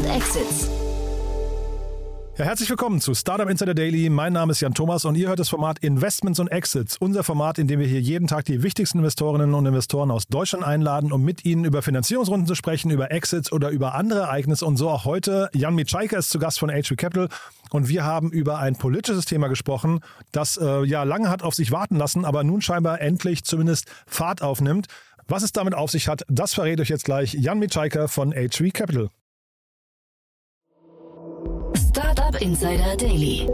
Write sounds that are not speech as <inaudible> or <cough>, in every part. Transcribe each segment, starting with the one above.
und Exits. Ja, herzlich willkommen zu Startup Insider Daily. Mein Name ist Jan Thomas und ihr hört das Format Investments und Exits. Unser Format, in dem wir hier jeden Tag die wichtigsten Investorinnen und Investoren aus Deutschland einladen, um mit ihnen über Finanzierungsrunden zu sprechen, über Exits oder über andere Ereignisse. Und so auch heute. Jan Mitschaiker ist zu Gast von HV Capital und wir haben über ein politisches Thema gesprochen, das äh, ja lange hat auf sich warten lassen, aber nun scheinbar endlich zumindest Fahrt aufnimmt. Was es damit auf sich hat, das verrät euch jetzt gleich Jan Mitschaiker von HV Capital. Insider Daily.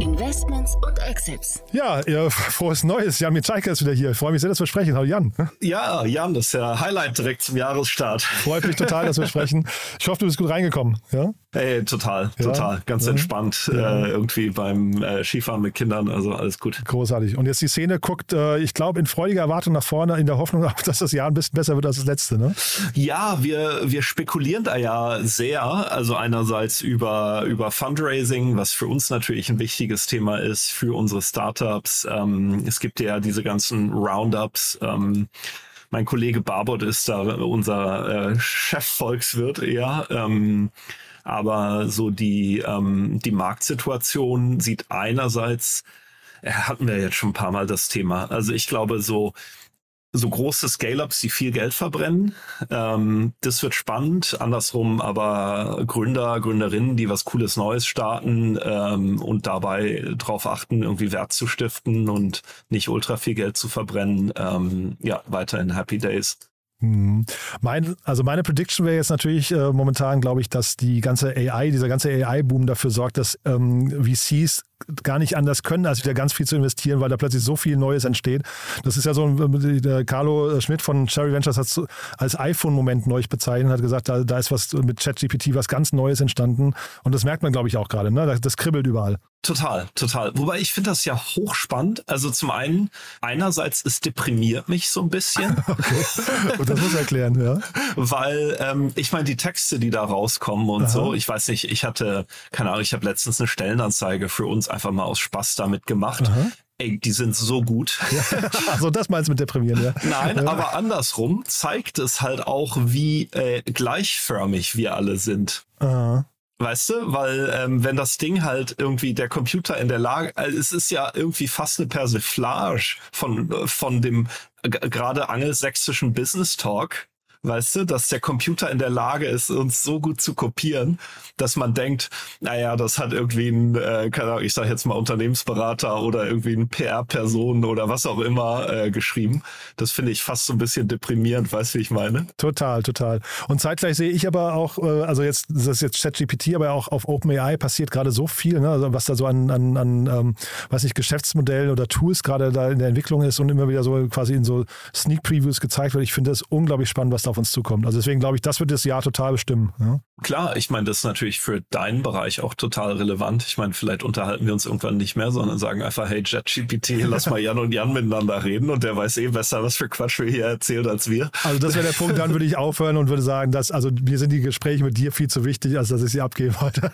Investments und Exits. Ja, ja, <laughs> frohes Neues. Jan Mitschaiker ist wieder hier. Ich freue mich sehr, dass wir sprechen. Hallo Jan. Ja, Jan, das ist ja Highlight direkt zum Jahresstart. Freut mich total, dass wir <laughs> sprechen. Ich hoffe, du bist gut reingekommen. Ja? Hey, total, ja? total. Ganz ja. entspannt. Ja. Äh, irgendwie beim äh, Skifahren mit Kindern. Also alles gut. Großartig. Und jetzt die Szene guckt, äh, ich glaube, in freudiger Erwartung nach vorne, in der Hoffnung, <laughs> dass das Jahr ein bisschen besser wird als das letzte. Ne? Ja, wir, wir spekulieren da ja sehr. Also einerseits über, über Fundraising, was für uns natürlich ein wichtiges Thema ist, für unsere Startups. Ähm, es gibt ja diese ganzen Roundups. Ähm, mein Kollege Barbot ist da unser äh, Chefvolkswirt eher. Ähm, aber so die, ähm, die Marktsituation sieht einerseits, äh, hatten wir jetzt schon ein paar Mal das Thema. Also ich glaube, so so große Scale-ups, die viel Geld verbrennen. Ähm, das wird spannend. Andersrum aber Gründer, Gründerinnen, die was Cooles Neues starten ähm, und dabei darauf achten, irgendwie Wert zu stiften und nicht ultra viel Geld zu verbrennen. Ähm, ja, weiterhin Happy Days. Hm. Mein, also meine Prediction wäre jetzt natürlich äh, momentan, glaube ich, dass die ganze AI, dieser ganze AI-Boom dafür sorgt, dass ähm, VCs gar nicht anders können, als wieder ganz viel zu investieren, weil da plötzlich so viel Neues entsteht. Das ist ja so, der Carlo Schmidt von Cherry Ventures hat es als iPhone-Moment neu bezeichnet, hat gesagt, da, da ist was mit ChatGPT was ganz Neues entstanden. Und das merkt man, glaube ich, auch gerade. Ne? Das, das kribbelt überall. Total, total. Wobei ich finde das ja hochspannend. Also zum einen, einerseits, es deprimiert mich so ein bisschen. <laughs> okay. Und das muss erklären, ja. <laughs> Weil ähm, ich meine, die Texte, die da rauskommen und Aha. so, ich weiß nicht, ich hatte, keine Ahnung, ich habe letztens eine Stellenanzeige für uns einfach mal aus Spaß damit gemacht. Aha. Ey, die sind so gut. Ja. <laughs> Also das meinst du mit deprimieren, ja? Nein, ja. aber andersrum zeigt es halt auch, wie äh, gleichförmig wir alle sind. Aha. Weißt du, weil ähm, wenn das Ding halt irgendwie der Computer in der Lage, also es ist ja irgendwie fast eine Persiflage von von dem gerade angelsächsischen Business Talk, weißt du, dass der Computer in der Lage ist, uns so gut zu kopieren, dass man denkt, naja, das hat irgendwie ein, äh, ich sage jetzt mal Unternehmensberater oder irgendwie ein PR-Person oder was auch immer äh, geschrieben. Das finde ich fast so ein bisschen deprimierend, weißt du, wie ich meine? Total, total. Und zeitgleich sehe ich aber auch, äh, also jetzt, das ist jetzt ChatGPT, aber auch auf OpenAI passiert gerade so viel, ne? also was da so an, an, an ähm, weiß nicht, Geschäftsmodellen oder Tools gerade da in der Entwicklung ist und immer wieder so quasi in so Sneak Previews gezeigt wird. Ich finde das unglaublich spannend, was da auf uns zukommt. Also deswegen glaube ich, das wird das Jahr total bestimmen. Ja? Klar, ich meine, das ist natürlich für deinen Bereich auch total relevant. Ich meine, vielleicht unterhalten wir uns irgendwann nicht mehr, sondern sagen einfach, hey ChatGPT, lass mal Jan und Jan miteinander reden und der weiß eh besser, was für Quatsch wir hier erzählen als wir. Also das wäre der Punkt, dann würde ich aufhören und würde sagen, dass, also mir sind die Gespräche mit dir viel zu wichtig, als dass ich sie abgebe heute. <laughs>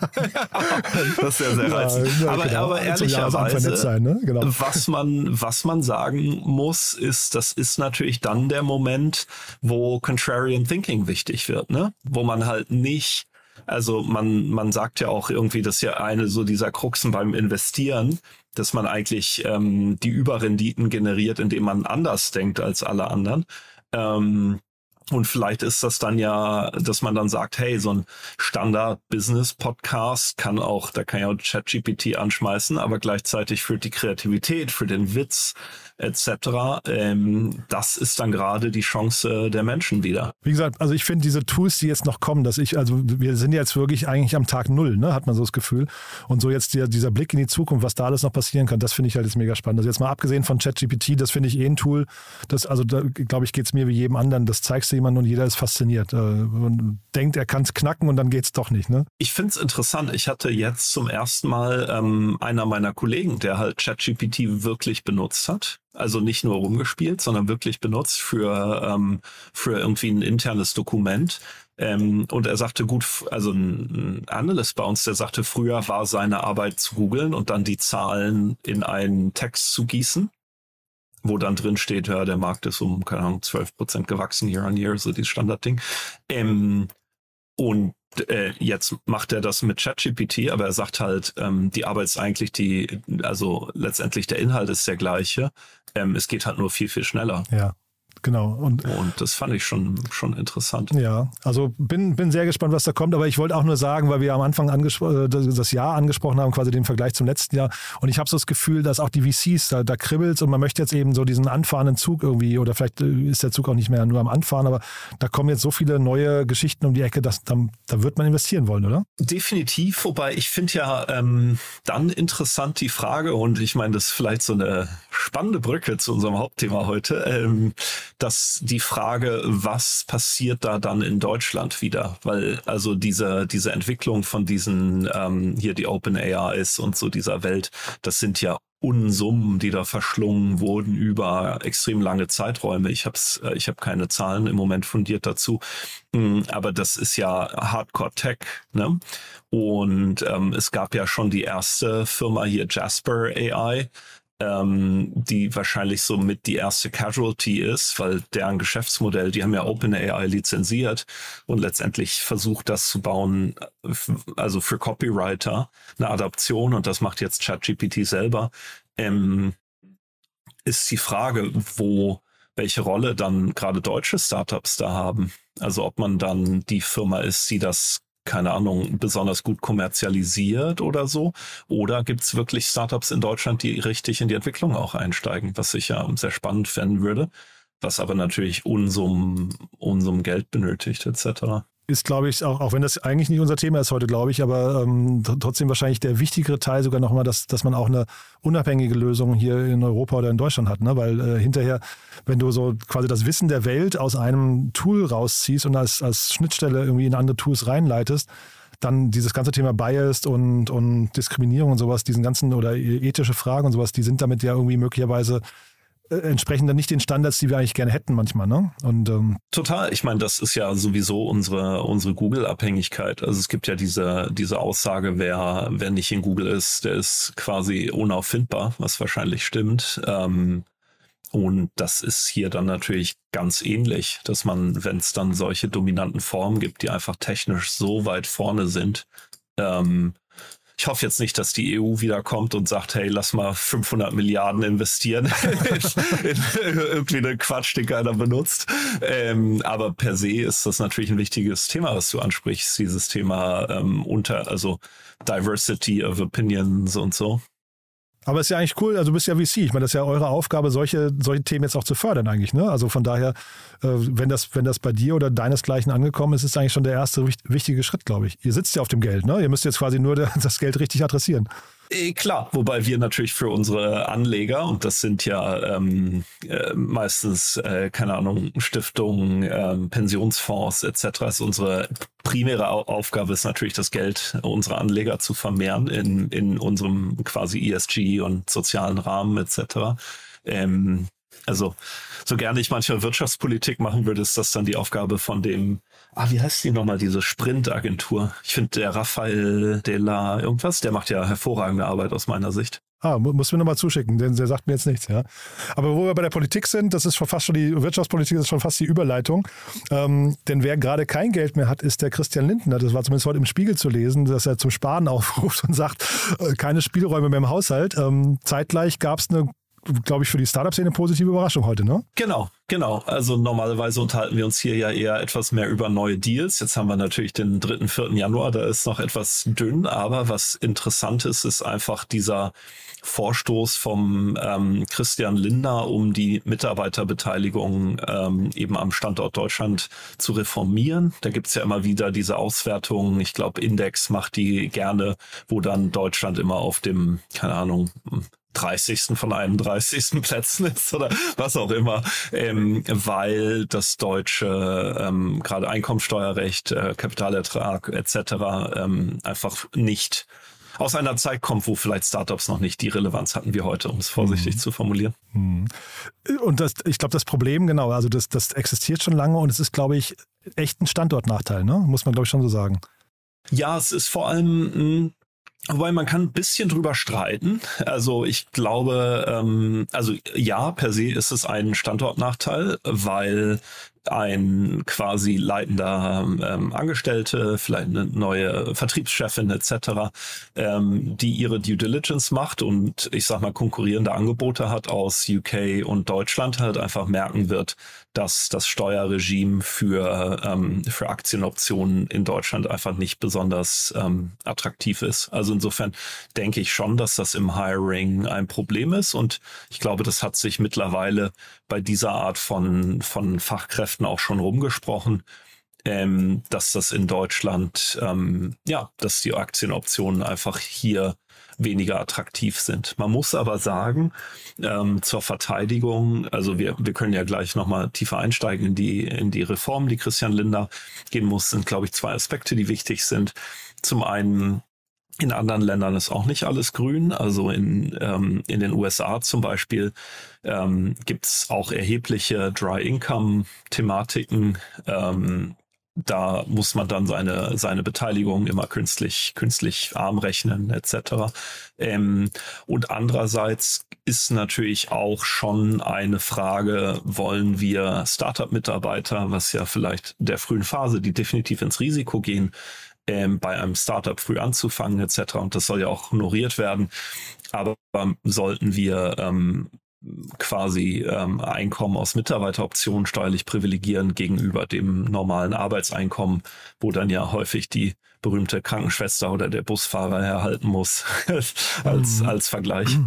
das wäre sehr reizend. Ja, aber, genau. aber ehrlicherweise, sein, ne? genau. was, man, was man sagen muss, ist, das ist natürlich dann der Moment, wo Contrarian Contrarian Thinking wichtig wird, ne? Wo man halt nicht, also man, man sagt ja auch irgendwie, das ist ja eine so dieser Kruxen beim Investieren, dass man eigentlich ähm, die Überrenditen generiert, indem man anders denkt als alle anderen. Ähm, und vielleicht ist das dann ja, dass man dann sagt, hey, so ein Standard-Business-Podcast kann auch, da kann ja auch ChatGPT anschmeißen, aber gleichzeitig für die Kreativität, für den Witz, etc. Ähm, das ist dann gerade die Chance der Menschen wieder. Wie gesagt, also ich finde diese Tools, die jetzt noch kommen, dass ich, also wir sind jetzt wirklich eigentlich am Tag Null, ne, hat man so das Gefühl. Und so jetzt der, dieser Blick in die Zukunft, was da alles noch passieren kann, das finde ich halt jetzt mega spannend. Also jetzt mal abgesehen von ChatGPT, das finde ich eh ein Tool, das, also da glaube ich, geht es mir wie jedem anderen, das zeigst du jemandem und jeder ist fasziniert äh, und denkt, er kann es knacken und dann geht es doch nicht, ne? Ich finde es interessant. Ich hatte jetzt zum ersten Mal ähm, einer meiner Kollegen, der halt ChatGPT wirklich benutzt hat. Also nicht nur rumgespielt, sondern wirklich benutzt für, ähm, für irgendwie ein internes Dokument. Ähm, und er sagte, gut, also ein Analyst bei uns, der sagte, früher war seine Arbeit zu googeln und dann die Zahlen in einen Text zu gießen, wo dann drin steht, ja, der Markt ist um, keine Ahnung, 12 Prozent gewachsen year on year, so dieses Standardding. Ähm, und äh, jetzt macht er das mit ChatGPT, aber er sagt halt, ähm, die Arbeit ist eigentlich die, also letztendlich der Inhalt ist der gleiche. Ähm, es geht halt nur viel, viel schneller. Ja. Genau. Und, und das fand ich schon, schon interessant. Ja, also bin, bin sehr gespannt, was da kommt. Aber ich wollte auch nur sagen, weil wir am Anfang äh, das Jahr angesprochen haben, quasi den Vergleich zum letzten Jahr. Und ich habe so das Gefühl, dass auch die VCs, da, da kribbelt und man möchte jetzt eben so diesen anfahrenden Zug irgendwie, oder vielleicht äh, ist der Zug auch nicht mehr nur am Anfahren, aber da kommen jetzt so viele neue Geschichten um die Ecke, dass da, da wird man investieren wollen, oder? Definitiv, wobei ich finde ja ähm, dann interessant die Frage, und ich meine, das ist vielleicht so eine spannende Brücke zu unserem Hauptthema heute. Ähm, dass die Frage, was passiert da dann in Deutschland wieder? Weil also diese, diese Entwicklung von diesen, ähm, hier die Open AIs und so dieser Welt, das sind ja Unsummen, die da verschlungen wurden über extrem lange Zeiträume. Ich habe äh, ich hab keine Zahlen im Moment fundiert dazu, hm, aber das ist ja Hardcore Tech. Ne? Und ähm, es gab ja schon die erste Firma hier, Jasper AI, ähm, die wahrscheinlich so mit die erste Casualty ist, weil deren Geschäftsmodell, die haben ja OpenAI lizenziert und letztendlich versucht das zu bauen, also für Copywriter, eine Adaption und das macht jetzt ChatGPT selber, ähm, ist die Frage, wo welche Rolle dann gerade deutsche Startups da haben. Also ob man dann die Firma ist, die das keine Ahnung, besonders gut kommerzialisiert oder so? Oder gibt es wirklich Startups in Deutschland, die richtig in die Entwicklung auch einsteigen, was ich ja sehr spannend fänden würde, was aber natürlich Unsummen, Unsummen Geld benötigt etc ist, glaube ich, auch, auch wenn das eigentlich nicht unser Thema ist heute, glaube ich, aber ähm, trotzdem wahrscheinlich der wichtigere Teil sogar nochmal, dass, dass man auch eine unabhängige Lösung hier in Europa oder in Deutschland hat. Ne? Weil äh, hinterher, wenn du so quasi das Wissen der Welt aus einem Tool rausziehst und als, als Schnittstelle irgendwie in andere Tools reinleitest, dann dieses ganze Thema Bias und, und Diskriminierung und sowas, diesen ganzen oder ethische Fragen und sowas, die sind damit ja irgendwie möglicherweise entsprechen dann nicht den Standards, die wir eigentlich gerne hätten manchmal, ne? Und ähm total. Ich meine, das ist ja sowieso unsere unsere Google-Abhängigkeit. Also es gibt ja diese diese Aussage, wer wer nicht in Google ist, der ist quasi unauffindbar, was wahrscheinlich stimmt. Ähm, und das ist hier dann natürlich ganz ähnlich, dass man, wenn es dann solche dominanten Formen gibt, die einfach technisch so weit vorne sind, ähm, ich hoffe jetzt nicht, dass die EU wieder kommt und sagt, hey, lass mal 500 Milliarden investieren <laughs> in, in irgendwie einen Quatsch, den keiner benutzt. Ähm, aber per se ist das natürlich ein wichtiges Thema, was du ansprichst, dieses Thema ähm, unter, also Diversity of Opinions und so. Aber ist ja eigentlich cool, also du bist ja VC. Ich meine, das ist ja eure Aufgabe, solche, solche Themen jetzt auch zu fördern eigentlich. Ne? Also von daher, äh, wenn, das, wenn das bei dir oder deinesgleichen angekommen ist, ist eigentlich schon der erste wichtige Schritt, glaube ich. Ihr sitzt ja auf dem Geld, ne? Ihr müsst jetzt quasi nur <laughs> das Geld richtig adressieren. Eh, klar, wobei wir natürlich für unsere Anleger, und das sind ja ähm, äh, meistens, äh, keine Ahnung, Stiftungen, äh, Pensionsfonds etc., ist unsere primäre Aufgabe ist natürlich, das Geld unserer Anleger zu vermehren in, in unserem quasi ESG und sozialen Rahmen etc. Ähm, also so gerne ich manchmal Wirtschaftspolitik machen würde, ist das dann die Aufgabe von dem ah, wie heißt die nochmal, diese Sprint-Agentur? Ich finde, der Raphael de la irgendwas, der macht ja hervorragende Arbeit aus meiner Sicht. Ah, muss mir nochmal zuschicken, denn der sagt mir jetzt nichts, ja. Aber wo wir bei der Politik sind, das ist schon fast schon die Wirtschaftspolitik, das ist schon fast die Überleitung. Ähm, denn wer gerade kein Geld mehr hat, ist der Christian Lindner. Das war zumindest heute im Spiegel zu lesen, dass er zum Sparen aufruft und sagt, äh, keine Spielräume mehr im Haushalt. Ähm, zeitgleich gab es eine glaube ich, für die Startup-Szene positive Überraschung heute, ne? Genau, genau. Also normalerweise unterhalten wir uns hier ja eher etwas mehr über neue Deals. Jetzt haben wir natürlich den 3., 4. Januar, da ist noch etwas dünn, aber was interessant ist, ist einfach dieser Vorstoß vom ähm, Christian Lindner, um die Mitarbeiterbeteiligung ähm, eben am Standort Deutschland zu reformieren. Da gibt's ja immer wieder diese Auswertungen. Ich glaube, Index macht die gerne, wo dann Deutschland immer auf dem, keine Ahnung, 30. von 31. <laughs> Plätzen ist oder was auch immer, ähm, weil das deutsche ähm, gerade Einkommensteuerrecht, äh, Kapitalertrag etc. Ähm, einfach nicht aus einer Zeit kommt, wo vielleicht Startups noch nicht die Relevanz hatten wie heute, um es vorsichtig mhm. zu formulieren. Mhm. Und das, ich glaube, das Problem, genau, also das, das existiert schon lange und es ist, glaube ich, echt ein Standortnachteil, ne? muss man, glaube ich, schon so sagen. Ja, es ist vor allem Wobei man kann ein bisschen drüber streiten. Also ich glaube, ähm, also ja, per se ist es ein Standortnachteil, weil ein quasi leitender ähm, Angestellte, vielleicht eine neue Vertriebschefin etc., ähm, die ihre Due Diligence macht und ich sag mal konkurrierende Angebote hat aus UK und Deutschland, halt einfach merken wird, dass das Steuerregime für, ähm, für Aktienoptionen in Deutschland einfach nicht besonders ähm, attraktiv ist. Also insofern denke ich schon, dass das im Hiring ein Problem ist und ich glaube, das hat sich mittlerweile bei dieser Art von, von Fachkräften auch schon rumgesprochen. Ähm, dass das in Deutschland, ähm, ja, dass die Aktienoptionen einfach hier weniger attraktiv sind. Man muss aber sagen, ähm, zur Verteidigung, also wir, wir können ja gleich nochmal tiefer einsteigen in die, in die Reform, die Christian Linder gehen muss, sind, glaube ich, zwei Aspekte, die wichtig sind. Zum einen in anderen Ländern ist auch nicht alles grün. Also in, ähm, in den USA zum Beispiel ähm, gibt es auch erhebliche Dry-Income-Thematiken. Ähm, da muss man dann seine, seine Beteiligung immer künstlich, künstlich arm rechnen, etc. Ähm, und andererseits ist natürlich auch schon eine Frage, wollen wir Startup-Mitarbeiter, was ja vielleicht der frühen Phase, die definitiv ins Risiko gehen, ähm, bei einem Startup früh anzufangen, etc. Und das soll ja auch honoriert werden. Aber ähm, sollten wir ähm, quasi ähm, Einkommen aus Mitarbeiteroptionen steuerlich privilegieren gegenüber dem normalen Arbeitseinkommen, wo dann ja häufig die berühmte Krankenschwester oder der Busfahrer erhalten muss <laughs> als, mhm. als Vergleich.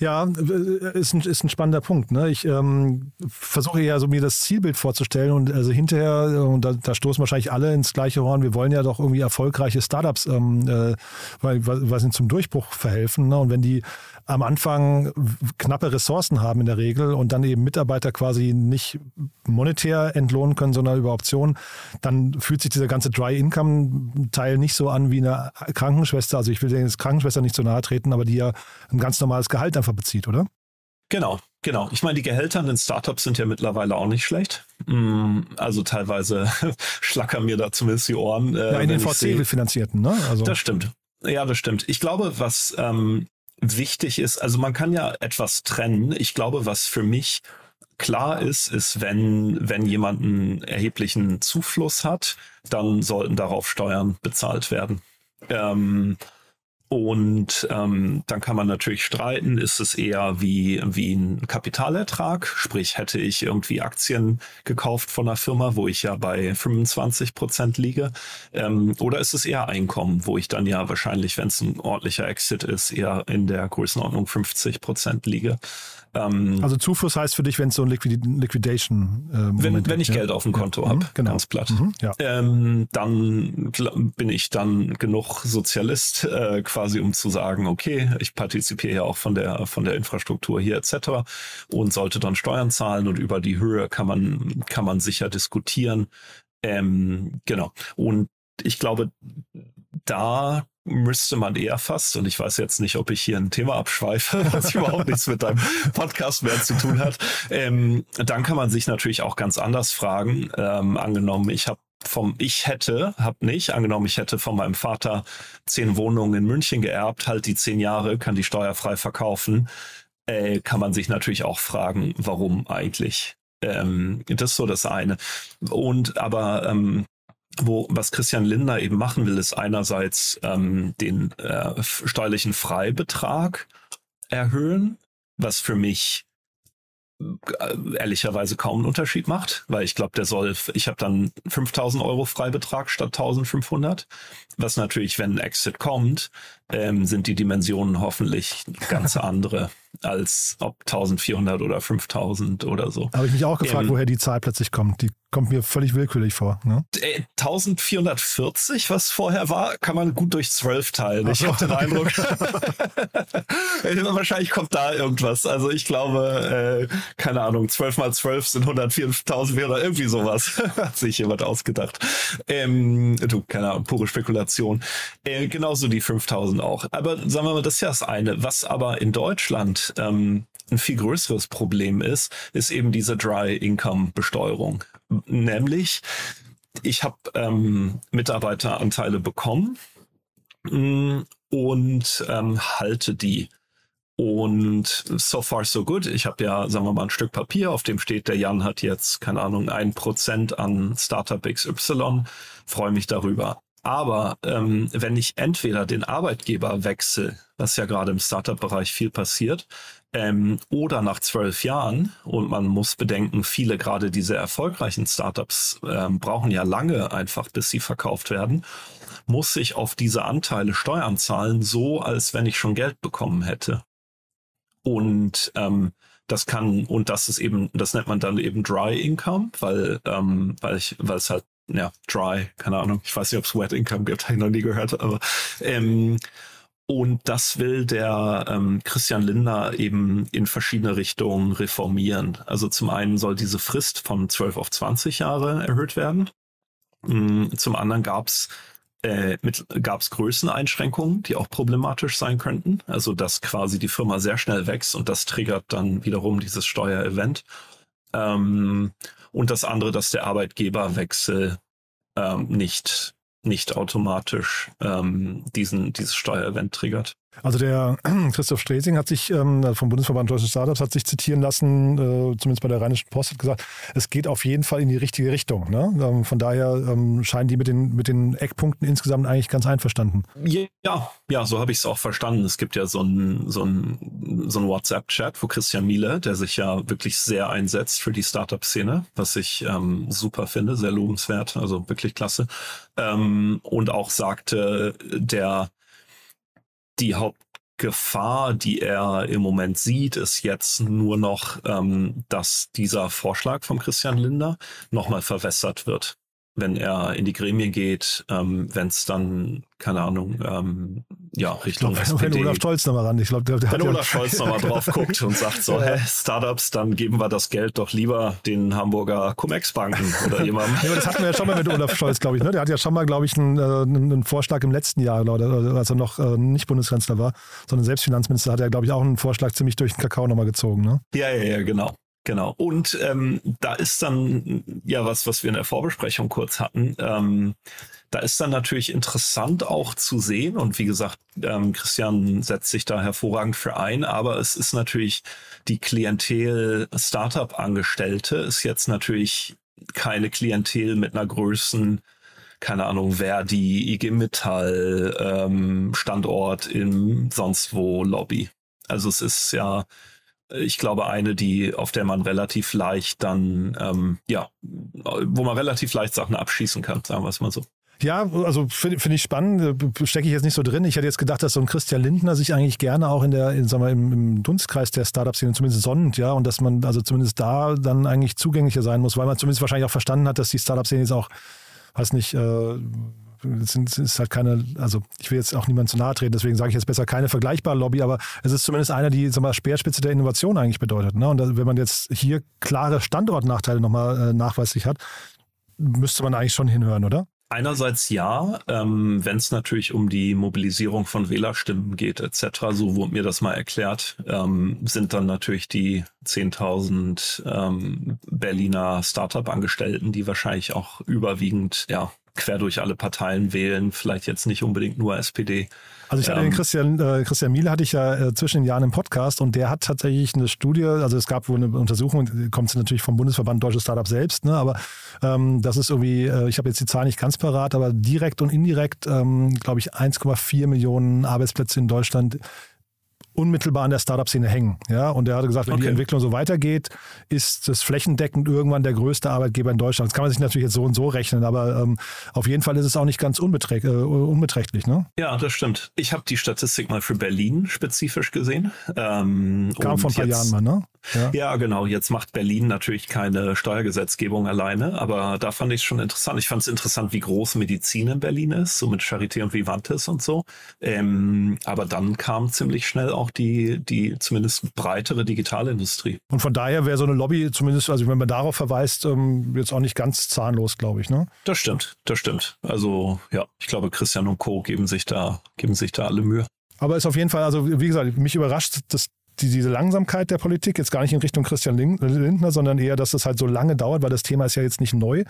Ja, äh, ist ein, ist ein spannender Punkt. Ne? Ich ähm, versuche ja so mir das Zielbild vorzustellen und also hinterher, äh, und da, da stoßen wahrscheinlich alle ins gleiche Horn, wir wollen ja doch irgendwie erfolgreiche Startups, ähm, äh, weil, weil sie zum Durchbruch verhelfen. Ne? Und wenn die am Anfang knappe Ressourcen haben in der Regel und dann eben Mitarbeiter quasi nicht monetär entlohnen können, sondern über Optionen, dann fühlt sich dieser ganze Dry-Income-Teil nicht so an wie eine Krankenschwester. Also ich will der Krankenschwester nicht so nahe treten, aber die ja ein ganz normales Gehalt einfach bezieht, oder? Genau, genau. Ich meine, die Gehälter in den Startups sind ja mittlerweile auch nicht schlecht. Mm, also teilweise <laughs> schlackern mir da zumindest die Ohren. Äh, ja, in den VC-finanzierten, ne? Also. Das stimmt. Ja, das stimmt. Ich glaube, was ähm, wichtig ist, also man kann ja etwas trennen. Ich glaube, was für mich klar ist, ist, wenn, wenn jemand einen erheblichen Zufluss hat, dann sollten darauf Steuern bezahlt werden. Ähm, und ähm, dann kann man natürlich streiten, ist es eher wie, wie ein Kapitalertrag, sprich hätte ich irgendwie Aktien gekauft von einer Firma, wo ich ja bei 25 Prozent liege, ähm, oder ist es eher Einkommen, wo ich dann ja wahrscheinlich, wenn es ein ordentlicher Exit ist, eher in der Größenordnung 50 Prozent liege. Ähm, also Zufluss heißt für dich, wenn es so ein Liquid Liquidation äh, wenn, wenn ich ja? Geld auf dem Konto ja. habe, mhm, genau. ganz platt, mhm, ja. ähm, dann bin ich dann genug Sozialist, äh, quasi um zu sagen, okay, ich partizipiere ja auch von der von der Infrastruktur hier etc. und sollte dann Steuern zahlen und über die Höhe kann man kann man sicher diskutieren. Ähm, genau. Und ich glaube, da müsste man eher fast, und ich weiß jetzt nicht, ob ich hier ein Thema abschweife, <laughs> was überhaupt nichts mit deinem Podcast mehr zu tun hat, ähm, dann kann man sich natürlich auch ganz anders fragen. Ähm, angenommen, ich habe vom ich hätte, hab nicht, angenommen, ich hätte von meinem Vater zehn Wohnungen in München geerbt, halt die zehn Jahre, kann die steuerfrei verkaufen, äh, kann man sich natürlich auch fragen, warum eigentlich. Ähm, das ist so das eine. Und aber ähm, wo was Christian Linder eben machen will, ist einerseits ähm, den äh, steuerlichen Freibetrag erhöhen, was für mich ehrlicherweise kaum einen Unterschied macht, weil ich glaube, der soll, ich habe dann 5000 Euro Freibetrag statt 1500, was natürlich, wenn ein Exit kommt, ähm, sind die Dimensionen hoffentlich ganz <laughs> andere als ob 1400 oder 5000 oder so. Habe ich mich auch gefragt, ähm, woher die Zahl plötzlich kommt. Die kommt mir völlig willkürlich vor. Ne? 1440, äh, was vorher war, kann man gut durch 12 teilen. So. Ich habe den Eindruck. <laughs> <laughs> Wahrscheinlich kommt da irgendwas. Also ich glaube, äh, keine Ahnung, 12 mal 12 sind 104.000 oder irgendwie sowas. <laughs> Hat sich jemand ausgedacht. Ähm, du, keine Ahnung, pure Spekulation. Äh, genauso die 5000 auch. Aber sagen wir mal, das ist ja das eine. Was aber in Deutschland ähm, ein viel größeres Problem ist, ist eben diese Dry Income Besteuerung. Nämlich, ich habe ähm, Mitarbeiteranteile bekommen mh, mm, und ähm, halte die. und so far so good. Ich habe ja, sagen wir mal, ein Stück Papier, auf dem steht, der Jan hat jetzt, keine Ahnung, ein Prozent an Startup XY. Freue mich darüber. Aber ähm, wenn ich entweder den Arbeitgeber wechsle, was ja gerade im Startup-Bereich viel passiert, ähm, oder nach zwölf Jahren, und man muss bedenken, viele gerade diese erfolgreichen Startups ähm, brauchen ja lange einfach, bis sie verkauft werden, muss ich auf diese Anteile Steuern zahlen, so als wenn ich schon Geld bekommen hätte. Und ähm, das kann, und das ist eben, das nennt man dann eben Dry Income, weil, ähm, weil ich, weil es halt, ja, dry, keine Ahnung, ich weiß nicht, ob es Wet Income gibt, habe ich noch nie gehört, aber ähm, und das will der ähm, Christian Lindner eben in verschiedene Richtungen reformieren. Also zum einen soll diese Frist von 12 auf 20 Jahre erhöht werden. Mm, zum anderen gab es äh, Größeneinschränkungen, die auch problematisch sein könnten. Also dass quasi die Firma sehr schnell wächst und das triggert dann wiederum dieses Steuerevent. Ähm, und das andere, dass der Arbeitgeberwechsel ähm, nicht nicht automatisch ähm, diesen, dieses Steuerevent triggert. Also der <clears throat> Christoph Stresing hat sich ähm, vom Bundesverband Deutsche Startups hat sich zitieren lassen, äh, zumindest bei der Rheinischen Post, hat gesagt, es geht auf jeden Fall in die richtige Richtung. Ne? Ähm, von daher ähm, scheinen die mit den, mit den Eckpunkten insgesamt eigentlich ganz einverstanden. Ja, ja, so habe ich es auch verstanden. Es gibt ja so ein, so so ein WhatsApp-Chat, wo Christian Miele, der sich ja wirklich sehr einsetzt für die Startup-Szene, was ich ähm, super finde, sehr lobenswert, also wirklich klasse. Ähm, und auch sagte, der die Hauptgefahr, die er im Moment sieht, ist jetzt nur noch, ähm, dass dieser Vorschlag von Christian Linder nochmal verwässert wird wenn er in die Gremien geht, ähm, wenn es dann, keine Ahnung, ähm, ja, Richtung ich glaub, wenn, wenn Olaf Scholz nochmal ran. Ich glaub, der, der wenn Olaf Scholz nochmal <laughs> drauf guckt und sagt so, hä, Startups, dann geben wir das Geld doch lieber den Hamburger Cum-Ex-Banken oder <laughs> jemandem. ja, das hatten wir ja schon mal mit Olaf Scholz, glaube ich. Ne? Der hat ja schon mal, glaube ich, einen, äh, einen, Vorschlag im letzten Jahr, als er noch äh, nicht Bundeskanzler war, sondern Selbstfinanzminister, hat er, glaube ich, auch einen Vorschlag ziemlich durch den Kakao nochmal gezogen. Ne? Ja, ja, ja, genau. Genau. Und ähm, da ist dann ja was, was wir in der Vorbesprechung kurz hatten. Ähm, da ist dann natürlich interessant auch zu sehen. Und wie gesagt, ähm, Christian setzt sich da hervorragend für ein. Aber es ist natürlich die Klientel Startup-Angestellte ist jetzt natürlich keine Klientel mit einer Größen, keine Ahnung, Verdi, IG Metall, ähm, Standort im sonst wo Lobby. Also es ist ja ich glaube, eine, die, auf der man relativ leicht dann, ähm, ja, wo man relativ leicht Sachen abschießen kann, sagen wir es mal so. Ja, also finde find ich spannend, stecke ich jetzt nicht so drin. Ich hätte jetzt gedacht, dass so ein Christian Lindner sich eigentlich gerne auch in der, in, sagen wir, im, im Dunstkreis der Startup-Szene zumindest sonnt, ja, und dass man also zumindest da dann eigentlich zugänglicher sein muss, weil man zumindest wahrscheinlich auch verstanden hat, dass die Startup-Szene jetzt auch, weiß nicht, äh, es ist halt keine, also ich will jetzt auch niemand zu nahe treten, deswegen sage ich jetzt besser keine vergleichbare Lobby, aber es ist zumindest eine, die sag mal, Speerspitze der Innovation eigentlich bedeutet. Ne? Und wenn man jetzt hier klare Standortnachteile nochmal äh, nachweislich hat, müsste man eigentlich schon hinhören, oder? Einerseits ja, ähm, wenn es natürlich um die Mobilisierung von Wählerstimmen geht etc., so wurde mir das mal erklärt, ähm, sind dann natürlich die 10.000 ähm, Berliner Startup-Angestellten, die wahrscheinlich auch überwiegend ja quer durch alle Parteien wählen, vielleicht jetzt nicht unbedingt nur SPD. Also ich hatte ähm, den Christian, äh, Christian Miele hatte ich ja äh, zwischen den Jahren im Podcast und der hat tatsächlich eine Studie, also es gab wohl eine Untersuchung, kommt natürlich vom Bundesverband Deutsche Startup selbst, ne, aber ähm, das ist irgendwie, äh, ich habe jetzt die Zahl nicht ganz parat, aber direkt und indirekt, ähm, glaube ich, 1,4 Millionen Arbeitsplätze in Deutschland unmittelbar an der Startup-Szene hängen. Ja, und er hatte gesagt, wenn okay. die Entwicklung so weitergeht, ist das flächendeckend irgendwann der größte Arbeitgeber in Deutschland. Das kann man sich natürlich jetzt so und so rechnen, aber ähm, auf jeden Fall ist es auch nicht ganz unbeträg äh, unbeträchtlich. Ne? Ja, das stimmt. Ich habe die Statistik mal für Berlin spezifisch gesehen. Ähm, Kam vor ein paar jetzt, Jahren mal, ne? Ja. ja. genau. Jetzt macht Berlin natürlich keine Steuergesetzgebung alleine, aber da fand ich es schon interessant. Ich fand es interessant, wie groß Medizin in Berlin ist, so mit Charité und Vivantes und so. Ähm, aber dann kam ziemlich schnell auch die, die zumindest breitere Digitalindustrie. Und von daher wäre so eine Lobby zumindest, also wenn man darauf verweist, ähm, jetzt auch nicht ganz zahnlos, glaube ich, ne? Das stimmt, das stimmt. Also ja, ich glaube, Christian und Co. geben sich da, geben sich da alle Mühe. Aber ist auf jeden Fall, also wie gesagt, mich überrascht dass die, diese Langsamkeit der Politik, jetzt gar nicht in Richtung Christian Lindner, sondern eher, dass es halt so lange dauert, weil das Thema ist ja jetzt nicht neu.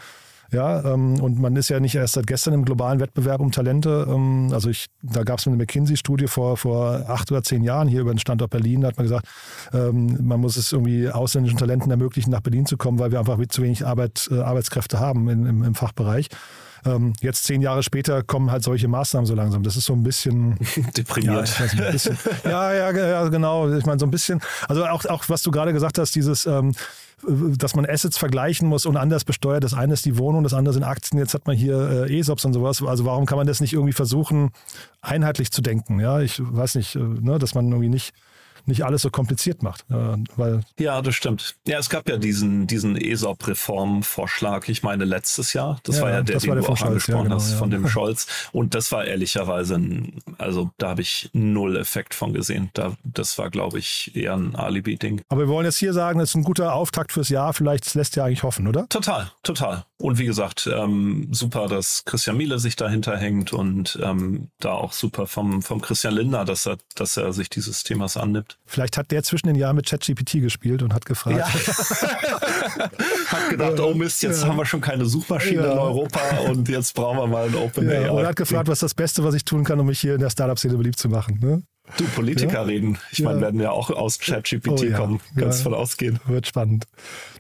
Ja, ähm, und man ist ja nicht erst seit gestern im globalen Wettbewerb um Talente. Ähm, also ich, da gab es eine McKinsey-Studie vor, vor acht oder zehn Jahren hier über den Standort Berlin. Da hat man gesagt, ähm, man muss es irgendwie ausländischen Talenten ermöglichen, nach Berlin zu kommen, weil wir einfach zu wenig Arbeit, äh, Arbeitskräfte haben in, im, im Fachbereich. Ähm, jetzt zehn Jahre später kommen halt solche Maßnahmen so langsam. Das ist so ein bisschen <laughs> deprimiert. Ja, ein bisschen, ja, ja, ja, genau. Ich meine, so ein bisschen, also auch, auch was du gerade gesagt hast, dieses ähm, dass man Assets vergleichen muss und anders besteuert. Das eine ist die Wohnung, das andere sind Aktien. Jetzt hat man hier äh, ESOPs und sowas. Also warum kann man das nicht irgendwie versuchen, einheitlich zu denken? Ja, ich weiß nicht, äh, ne, dass man irgendwie nicht nicht alles so kompliziert macht. Äh, weil ja, das stimmt. Ja, es gab ja diesen, diesen ESOP-Reformvorschlag, ich meine letztes Jahr. Das ja, war ja der, den du auch angesprochen ja, genau, hast, ja. von dem <laughs> Scholz. Und das war ehrlicherweise, ein, also da habe ich null Effekt von gesehen. Da, das war, glaube ich, eher ein Alibi-Ding. Aber wir wollen jetzt hier sagen, das ist ein guter Auftakt fürs Jahr. Vielleicht lässt ja eigentlich hoffen, oder? Total, total. Und wie gesagt, ähm, super, dass Christian Miele sich dahinter hängt und ähm, da auch super vom, vom Christian Lindner, dass er, dass er sich dieses Themas annimmt. Vielleicht hat der zwischen den Jahren mit ChatGPT gespielt und hat gefragt. Ja. <laughs> hat gedacht, oh Mist, jetzt ja. haben wir schon keine Suchmaschine ja. in Europa und jetzt brauchen wir mal ein OpenAI. Ja, und hat gefragt, was ist das Beste, was ich tun kann, um mich hier in der Startup-Szene beliebt zu machen. Ne? Du, Politiker ja? reden. Ich ja. meine, werden ja auch aus ChatGPT oh, ja. kommen. Ganz von ausgehen. Wird spannend.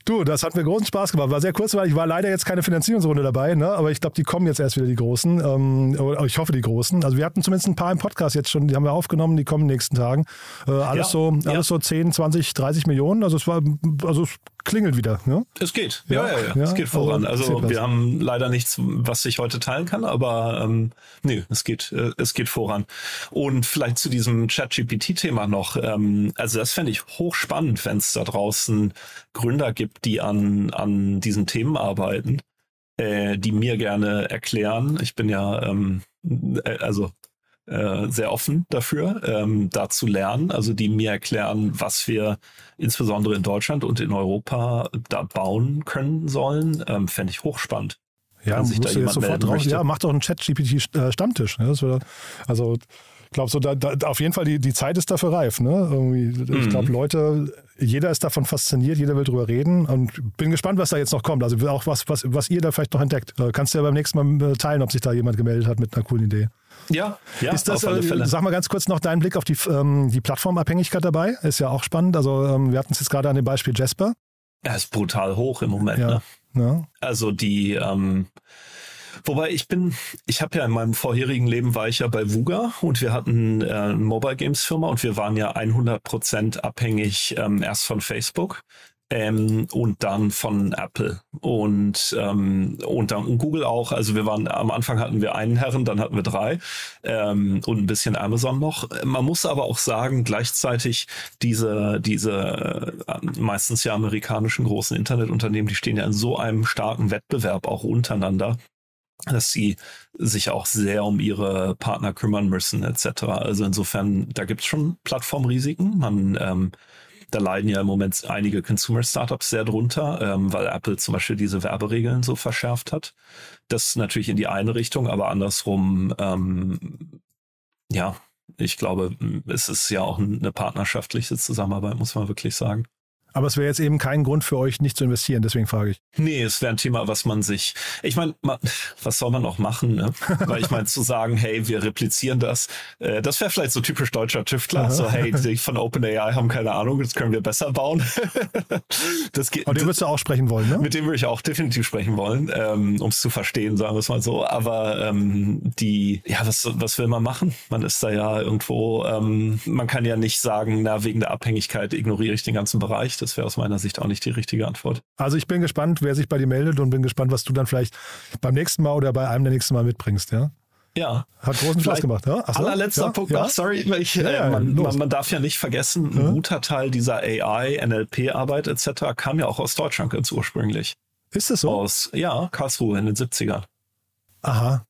Du, das hat mir großen Spaß gemacht. War sehr kurz, weil ich war leider jetzt keine Finanzierungsrunde dabei, ne? aber ich glaube, die kommen jetzt erst wieder, die Großen. Ähm, ich hoffe, die Großen. Also wir hatten zumindest ein paar im Podcast jetzt schon, die haben wir aufgenommen, die kommen in den nächsten Tagen. Äh, alles, so, alles so 10, 20, 30 Millionen. Also es war, also es klingelt wieder. Ne? Es geht. Ja, ja, ja. es geht voran. Also, also wir haben leider nichts, was ich heute teilen kann, aber ähm, nee, es geht, äh, es geht voran. Und vielleicht zu diesem ChatGPT-Thema noch. Ähm, also das fände ich hochspannend, wenn es da draußen Gründer gibt, die an, an diesen Themen arbeiten, äh, die mir gerne erklären. Ich bin ja, ähm, äh, also äh, sehr offen dafür, ähm, da zu lernen, also die mir erklären, was wir insbesondere in Deutschland und in Europa da bauen können sollen, ähm, fände ich hochspannend. Ja, sich da jemand sofort drauf, ja, macht doch einen Chat-GPT-Stammtisch. Ne? Also ich glaube, so da, da, auf jeden Fall die, die Zeit ist dafür reif. Ne? Irgendwie, ich glaube, mhm. Leute, jeder ist davon fasziniert, jeder will drüber reden und bin gespannt, was da jetzt noch kommt. Also auch was, was, was ihr da vielleicht noch entdeckt. Äh, kannst du ja beim nächsten Mal äh, teilen, ob sich da jemand gemeldet hat mit einer coolen Idee. Ja, ja, ist das, auf alle Fälle. Sag mal ganz kurz noch deinen Blick auf die, ähm, die Plattformabhängigkeit dabei. Ist ja auch spannend. Also ähm, wir hatten es jetzt gerade an dem Beispiel Jasper. Er ist brutal hoch im Moment. Ja. Ne? Ja. Also die, ähm, wobei ich bin, ich habe ja in meinem vorherigen Leben war ich ja bei Vuga und wir hatten äh, eine Mobile Games Firma und wir waren ja 100 Prozent abhängig ähm, erst von Facebook ähm, und dann von Apple und ähm, und dann Google auch. Also wir waren am Anfang hatten wir einen Herren, dann hatten wir drei ähm, und ein bisschen Amazon noch. Man muss aber auch sagen, gleichzeitig diese diese äh, meistens ja amerikanischen großen Internetunternehmen, die stehen ja in so einem starken Wettbewerb auch untereinander dass sie sich auch sehr um ihre Partner kümmern müssen, etc. Also insofern, da gibt es schon Plattformrisiken. Man ähm, da leiden ja im Moment einige Consumer-Startups sehr drunter, ähm, weil Apple zum Beispiel diese Werberegeln so verschärft hat. Das natürlich in die eine Richtung, aber andersrum, ähm, ja, ich glaube, es ist ja auch eine partnerschaftliche Zusammenarbeit, muss man wirklich sagen. Aber es wäre jetzt eben kein Grund für euch, nicht zu investieren, deswegen frage ich. Nee, es wäre ein Thema, was man sich, ich meine, was soll man auch machen, ne? Weil ich meine, zu sagen, hey, wir replizieren das, äh, das wäre vielleicht so typisch deutscher Tüftler, Aha. so, hey, die von OpenAI haben keine Ahnung, das können wir besser bauen. <laughs> das geht, Aber den würdest du auch sprechen wollen, ne? Mit dem würde ich auch definitiv sprechen wollen, ähm, um es zu verstehen, sagen wir es mal so. Aber ähm, die, ja, was, was will man machen? Man ist da ja irgendwo, ähm, man kann ja nicht sagen, na, wegen der Abhängigkeit ignoriere ich den ganzen Bereich das wäre aus meiner Sicht auch nicht die richtige Antwort. Also ich bin gespannt, wer sich bei dir meldet und bin gespannt, was du dann vielleicht beim nächsten Mal oder bei einem der nächsten Mal mitbringst, ja? Ja. Hat großen Spaß gemacht, ja? Achso, allerletzter ja, Punkt ja. noch, sorry, ich, ja, äh, man, man, man, darf ja nicht vergessen, ein guter Teil dieser AI, NLP-Arbeit etc. kam ja auch aus Deutschland ganz ursprünglich. Ist es so? Aus, ja, Karlsruhe in den 70ern. Aha.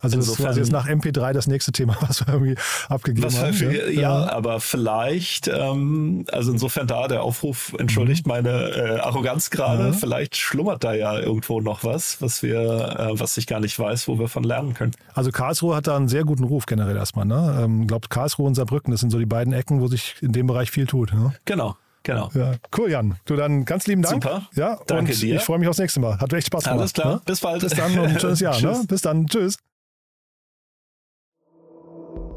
Also Insofern, das ist nach MP3 das nächste Thema, was wir irgendwie abgegeben was haben. Für, ja, ja, aber vielleicht, ähm, also insofern da der Aufruf, entschuldigt mhm. meine äh, Arroganz gerade, ja. vielleicht schlummert da ja irgendwo noch was, was wir, äh, was ich gar nicht weiß, wo wir von lernen können. Also Karlsruhe hat da einen sehr guten Ruf generell erstmal. Ne? Ähm, glaubt Karlsruhe und Saarbrücken, das sind so die beiden Ecken, wo sich in dem Bereich viel tut. Ne? Genau. Genau. Ja, cool, Jan. Du dann ganz lieben Dank. Super. Ja, Danke und dir. ich freue mich aufs nächste Mal. Hat echt Spaß gemacht. Alles klar. Ne? Bis bald. Bis dann und ein schönes Jahr. <laughs> ne? Bis dann. Tschüss.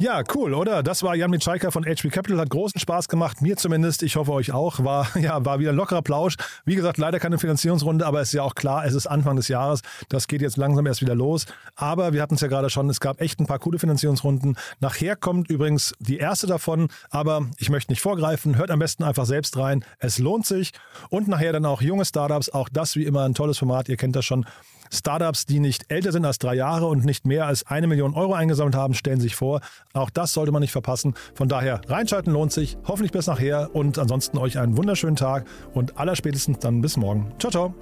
Ja, cool, oder? Das war Jan Mitschaiker von HP Capital. Hat großen Spaß gemacht, mir zumindest. Ich hoffe euch auch. War, <laughs> ja, war wieder lockerer Plausch. Wie gesagt, leider keine Finanzierungsrunde, aber es ist ja auch klar, es ist Anfang des Jahres. Das geht jetzt langsam erst wieder los. Aber wir hatten es ja gerade schon, es gab echt ein paar coole Finanzierungsrunden. Nachher kommt übrigens die erste davon, aber ich möchte nicht vorgreifen. Hört am besten einfach selbst rein. Es lohnt sich. Und nachher dann auch junge Startups. Auch das wie immer ein tolles Format. Ihr kennt das schon. Startups, die nicht älter sind als drei Jahre und nicht mehr als eine Million Euro eingesammelt haben, stellen sich vor. Auch das sollte man nicht verpassen. Von daher reinschalten lohnt sich. Hoffentlich bis nachher und ansonsten euch einen wunderschönen Tag und allerspätestens dann bis morgen. Ciao, ciao.